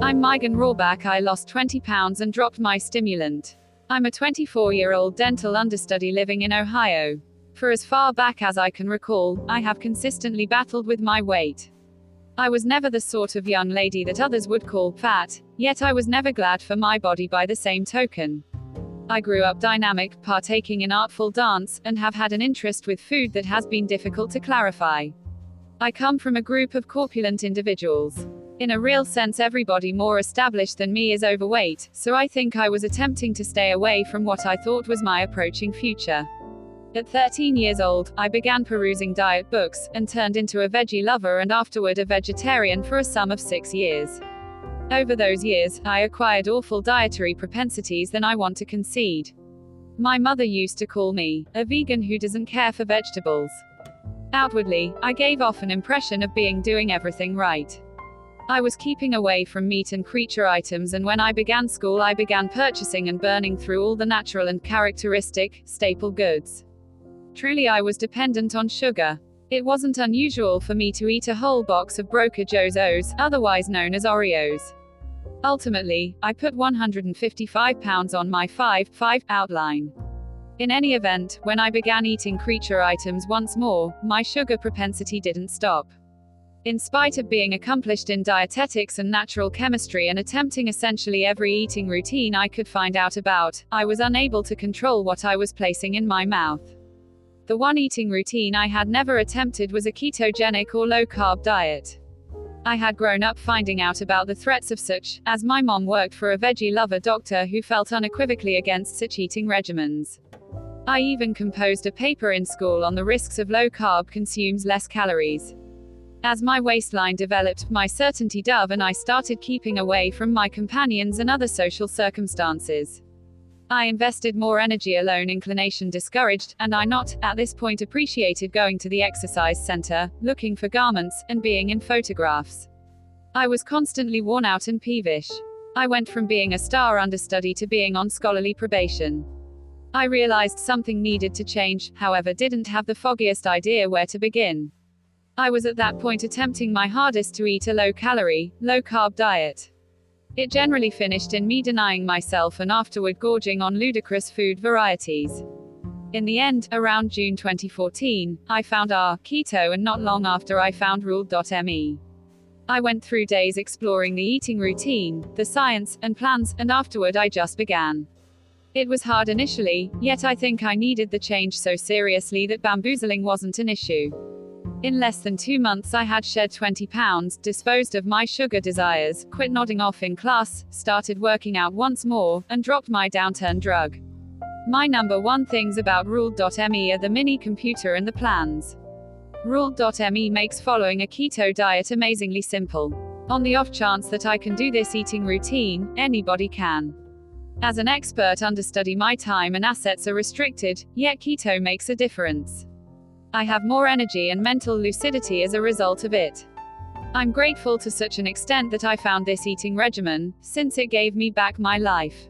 I'm Megan Rawback. I lost 20 pounds and dropped my stimulant. I'm a 24 year old dental understudy living in Ohio. For as far back as I can recall, I have consistently battled with my weight. I was never the sort of young lady that others would call fat, yet I was never glad for my body by the same token. I grew up dynamic, partaking in artful dance, and have had an interest with food that has been difficult to clarify. I come from a group of corpulent individuals. In a real sense, everybody more established than me is overweight, so I think I was attempting to stay away from what I thought was my approaching future. At 13 years old, I began perusing diet books, and turned into a veggie lover and afterward a vegetarian for a sum of six years. Over those years, I acquired awful dietary propensities than I want to concede. My mother used to call me a vegan who doesn't care for vegetables. Outwardly, I gave off an impression of being doing everything right. I was keeping away from meat and creature items, and when I began school, I began purchasing and burning through all the natural and characteristic, staple goods. Truly, I was dependent on sugar. It wasn't unusual for me to eat a whole box of Broker Joe's O's, otherwise known as Oreos. Ultimately, I put 155 pounds on my 5-5 outline. In any event, when I began eating creature items once more, my sugar propensity didn't stop. In spite of being accomplished in dietetics and natural chemistry and attempting essentially every eating routine I could find out about, I was unable to control what I was placing in my mouth. The one eating routine I had never attempted was a ketogenic or low carb diet. I had grown up finding out about the threats of such, as my mom worked for a veggie lover doctor who felt unequivocally against such eating regimens. I even composed a paper in school on the risks of low carb consumes less calories. As my waistline developed, my certainty dove and I started keeping away from my companions and other social circumstances. I invested more energy alone inclination discouraged, and I not, at this point appreciated going to the exercise center, looking for garments, and being in photographs. I was constantly worn out and peevish. I went from being a star understudy to being on scholarly probation. I realized something needed to change, however, didn't have the foggiest idea where to begin. I was at that point attempting my hardest to eat a low calorie, low carb diet. It generally finished in me denying myself and afterward gorging on ludicrous food varieties. In the end, around June 2014, I found R keto and not long after I found ruled.me. I went through days exploring the eating routine, the science, and plans, and afterward I just began. It was hard initially, yet I think I needed the change so seriously that bamboozling wasn't an issue. In less than two months, I had shed 20 pounds, disposed of my sugar desires, quit nodding off in class, started working out once more, and dropped my downturn drug. My number one things about Ruled.me are the mini computer and the plans. Ruled.me makes following a keto diet amazingly simple. On the off chance that I can do this eating routine, anybody can. As an expert understudy, my time and assets are restricted, yet keto makes a difference. I have more energy and mental lucidity as a result of it. I'm grateful to such an extent that I found this eating regimen, since it gave me back my life.